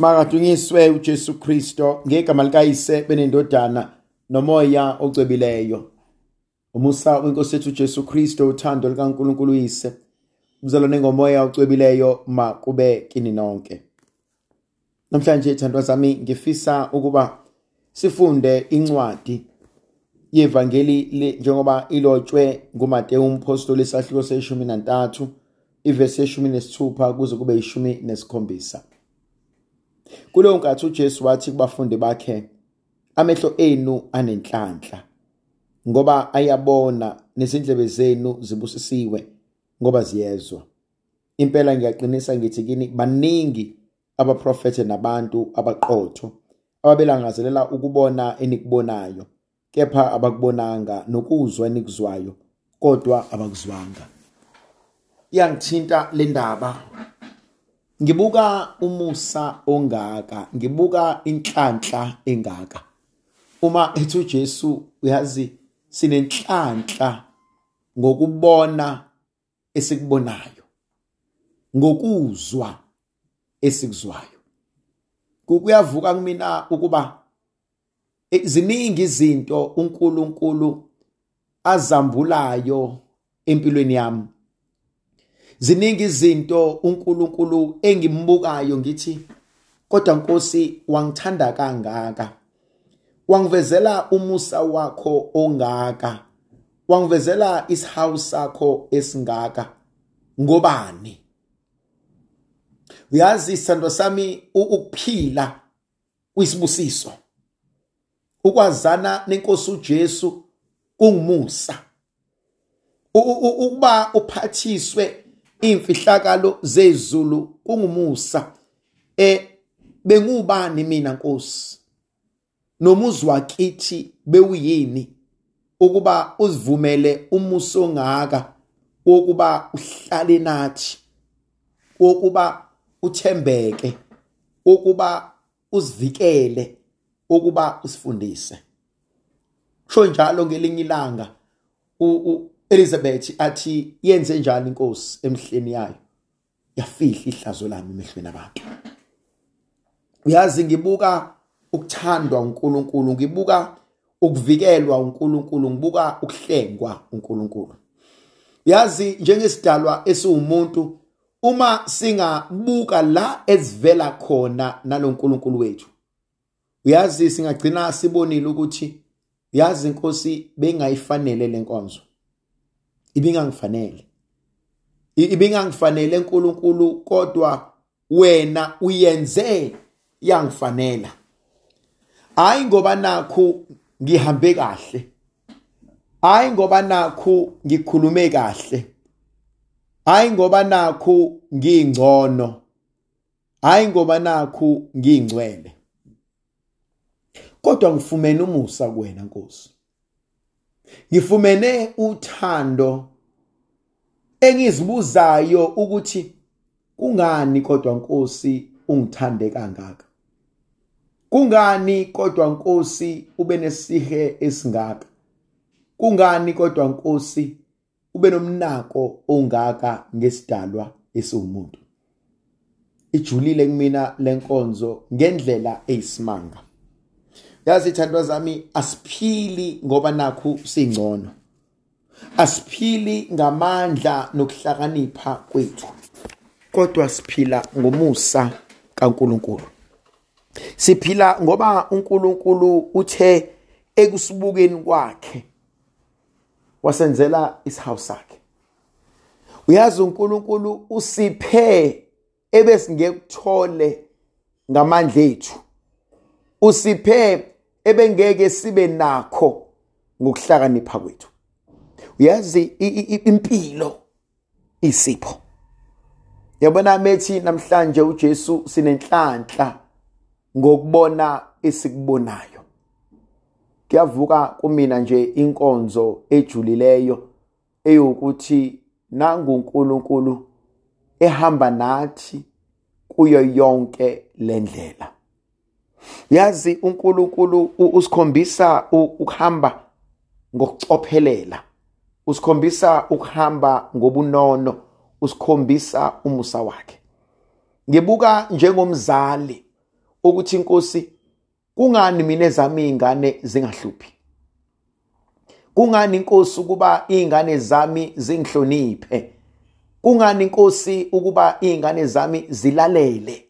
Makadunyiswe uJesu Kristo ngegama likayise benendodana nomoya ocwebileyo. Umusa wenkosi yethu uJesu Kristo uthando likaNkuluNkulu uyise. Uzalwane ngomoya ocwebileyo makube kini nonke. Namhlanje thandwa zami ngifisa ukuba sifunde incwadi yevangeli njengoba ilotshwe nguMateyu umpostoli esahluko seshumi nantathu ivesi yeshumi nesithupha kuze kube yishumi nesikhombisa. Kuleyo nkathi uJesu wathi kubafundi bakhe amehlo enu anenhlanhla ngoba ayabona nezindlebe zenu zibusisiwe ngoba ziyezwa. Impela ngiyaqinisa ngithi kini baningi abaprofethe nabantu abaqotho ababelangazelela ukubona enikubonayo kepha abakubonanga nokuzwa enikuzwayo kodwa abakuzwanga. Iyangithinta le ndaba ngibuka umusa ongaka ngibuka inhlanhla engaka. Uma ethi uJesu uyazi sinenhlanhla ngokubona esikubonayo ngokuzwa esikuzwayo. Kuyavuka kumina ukuba ziningi izinto uNkulunkulu azambulayo empilweni yami. Ziningi izinto uNkulunkulu engimbukayo ngithi kodwa Nkosi wangithanda kangaka. Wangivezela umusa wakho ongaka. Wangivezela isihawu sakho esingaka. Ngobani? Uyazi sando sami ukuphila kuyisibusiso ukwazana nenkosi uJesu kungumusa. Ukuba uphathiswe imfihlakalo zezulu kungumusa eh bengubani mina Nkosi? Nomuzi wakithi bewuyini ukuba uzivumele umuso ongaka wokuba uhlale nathi wokuba uthembeke wokuba usivikele ukuba usifundise? Sho njalo ngelinye ilanga Elizabeth athi yenze njani inkosi emhleni yayo? Yafihla ihlazo lami emehlweni abantu. Uyazi ngibuka ukuthandwa uNkulunkulu ngibuka ukuvikelwa uNkulunkulu ngibuka ukuhlengwa uNkulunkulu. Yazi njengesidalwa esiwumuntu uma singabuka la ezivela khona nalonkulunkulu wethu uyazi singagcina sibonile ukuthi yazi inkosi bengayifanele lenkonzo ibingangifanele. Ibingangifanele enkulunkulu kodwa wena uyenze yangifanela. Hayi ngoba nakho ngihambe kahle. Hayi ngoba nakho ngikhulume kahle. Hayi ngoba nakho ngingcono. Hayi ngoba nakho ngingcwele. Kodwa ngifumene umusa kuwena Nkosi. Ngifumene uthando engizibuzayo ukuthi kungani kodwa Nkosi ungithande kangaka? Kungani kodwa Nkosi ube nesihe esingaka? Kungani kodwa Nkosi ube nomnako ongaka ngesidalwa esiwumuntu? Ijulile kumina lenkonzo ngendlela eyisimanga. Yazi ithandwa zami asiphili ngoba nakho singcono. Asiphili ngamandla nokuhlakanipha kwethu. Kodwa siphila ngomusa kaNkuluNkulu. Siphila ngoba uNkulunkulu uthe ekusibukeni kwakhe wasenzela isihawu sakhe. Uyazi uNkulunkulu usiphe ebesingekuthole ngamandla ethu. Usiphe ebengeke sibe nakho ngokuhlakanipha kwethu. Uyazi impilo isipho. Yabona methi namhlanje uJesu sinenhlanhla ngokubona esikubonayo. Kuyavuka kumina nje inkonzo ejulileyo eyokuthi nangu uNkulunkulu ehamba nathi kuyo yonke lendlela yazi uNkulunkulu usikhombisa ukuhamba ngokucophelela. Usikhombisa ukuhamba ngobunono usikhombisa umusa wakhe. Ngibuka njengomzali ukuthi inkosi kungani mina ezami izingane zingahluphi? Kungani inkosi ukuba izingane zami zingihloniphe? Kungani inkosi ukuba izingane zami zilalele?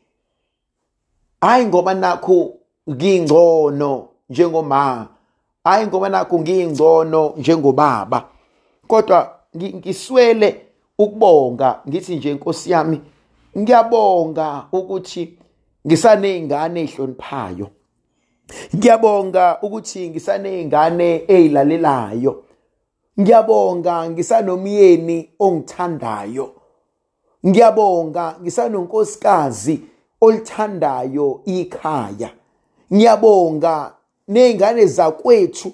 Hayi ngoba nakho ngingcono njengoma hayi ngoba nakho ngingcono njengobaba. Kodwa ngiswele ukubonga ngithi nje inkosi yami ngiyabonga ukuthi ngisaney'ngane ey'hloniphayo. Ngiyabonga ukuthi ngisaney'ngane ey'lalelayo. Ngiyabonga ngisanomyeni ongithandayo. Ngiyabonga ngisanonkosikazi olithandayo ikhaya. Ngiyabonga nezingane zakwethu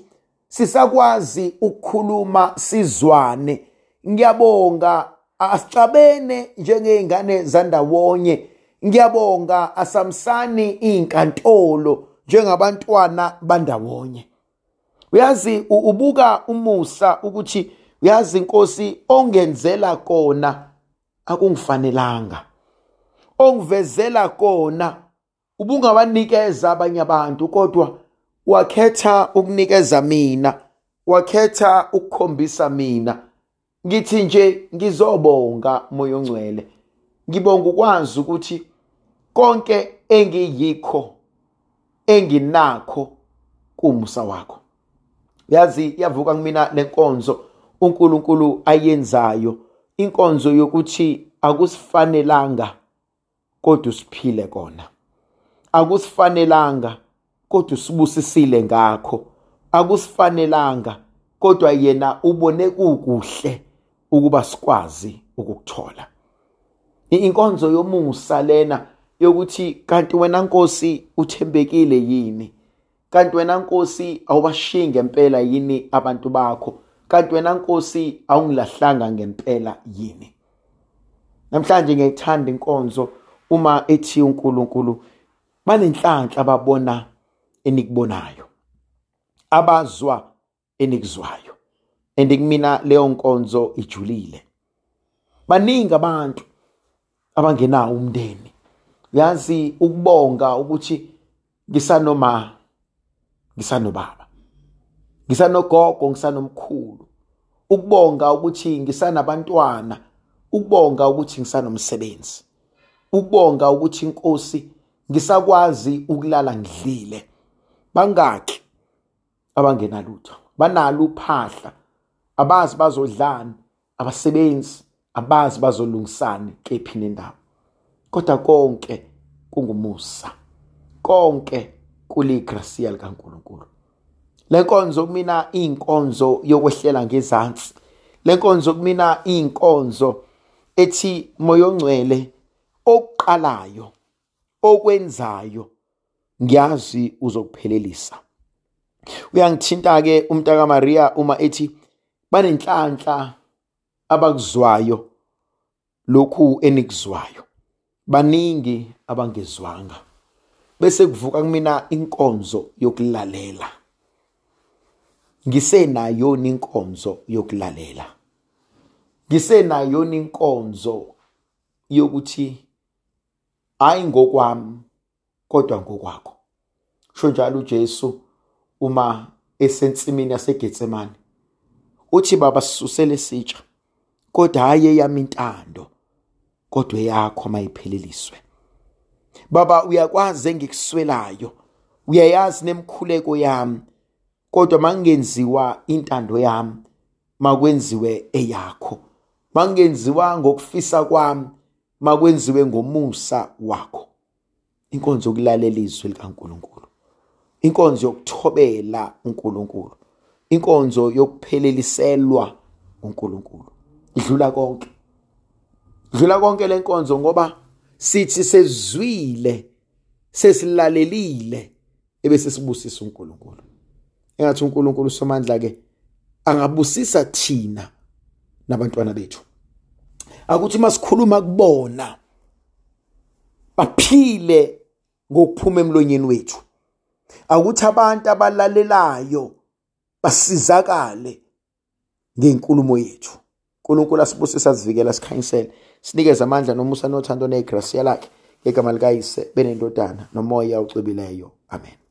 sisakwazi ukukhuluma sizwane. Ngiyabonga asixabene njengezingane zandawonye. Ngiyabonga asamsani inkantolo njengabantwana bandawonye. Uyazi ubuka umusa ukuthi uyazi inkosi ongenzela kona akungifanelanga. Ongivezela kona ubungabanikeza abanye abantu kodwa wakhetha ukunikeza mina wakhetha ukukhombisa mina. Ngithi nje ngizobonga moyo ongcwele ngibonga ukwazi ukuthi konke engiyikho enginakho kumusa wakho. Yazi yavuka kumina lenkonzo uNkulunkulu ayenzayo. Inkonzo yokuthi akusifanelanga kodwa usiphile kona. Akusifanelanga kodwa usibusisile ngakho. Akusifanelanga kodwa yena ubone kukuhle ukuba sikwazi ukukuthola. Inkonzo yomusa lena yokuthi kanti wena Nkosi uthembekile yini? Kanti wena Nkosi awubashiyi ngempela yini abantu bakho? Kanti wena Nkosi awungilahlanga ngempela yini? Namhlanje ngiyayithanda inkonzo uma ethi uNkulunkulu banenhlanhla ababona enikubonayo abazwa enikuzwayo. Endikumina leyo nkonzo ijulile. Baningi abantu abangenawo umndeni. Yazi ukubonga ukuthi ngisanoma ngisanobaba. Ngisanogogo ngisanomkhulu. Ukubonga ukuthi ngisanabantwana. Ukubonga ukuthi ngisanomsebenzi. Ukubonga ukuthi inkosi ngisakwazi ukulala ngidlile. Bangaki abangenalutho banalo uphahla. Abazi bazodlani abasebenzi abazi bazolungisani kephi nendawo. Kodwa konke kungumusa. Konke kuligracia likaNkuluNkulu. Lenkonzo kumina inkonzo yokwehlela ngezantsi lenkonzo kumina inkonzo ethi moyo ongcwele okuqalayo okwenzayo ngiyazi uzokuphelelisa. Uyangithinta ke umntaka Maria uma ethi banenhlanhla abakuzwayo lokhu enikuzwayo. Baningi abangezwanga. Bese kuvuka kumina inkonzo yokulalela. Ngisenayo inkonzo yokulalela. Ngisenayo inkonzo yokuthi hayi ngokwami kodwa ngokwakho. Sho njalo uJesu uma esensimini yaseGetsemane uthi baba sisusele sitsha kodwa hayi eyami intando kodwa eyakho mayipheleliswe baba uyakwazi engikuswelayo uyayazi nemkhuleko yami kodwa mangenziwa intando yami makwenziwe eyakho mangenziwa ngokufisa kwami makwenziwe ngomusa wakho. Inkonzo yokulalela izwi likaNkuluNkulu. Inkonzo yokuthobela uNkulunkulu. Inkonzo yokupheleliselwa uNkulunkulu. Idlula konke. Dlula konke lenkonzo ngoba sithi sezwile sesilalelile ebese sibusisa uNkulunkulu. Engathi uNkulunkulu somandla ke angabusisa thina nabantwana bethu. Akuthi masikhuluma kubona baphile ngokuphuma emlonyeni wethu. Akuthi abantu abalalelayo basizakale ngenkulumo yethu. uNkulunkulu asibusisa sivikela sikhanyisele. Sinikeze amandla nomusa nothando negracia lakhe egama likayise benendodana nomoya ocebileyo amen.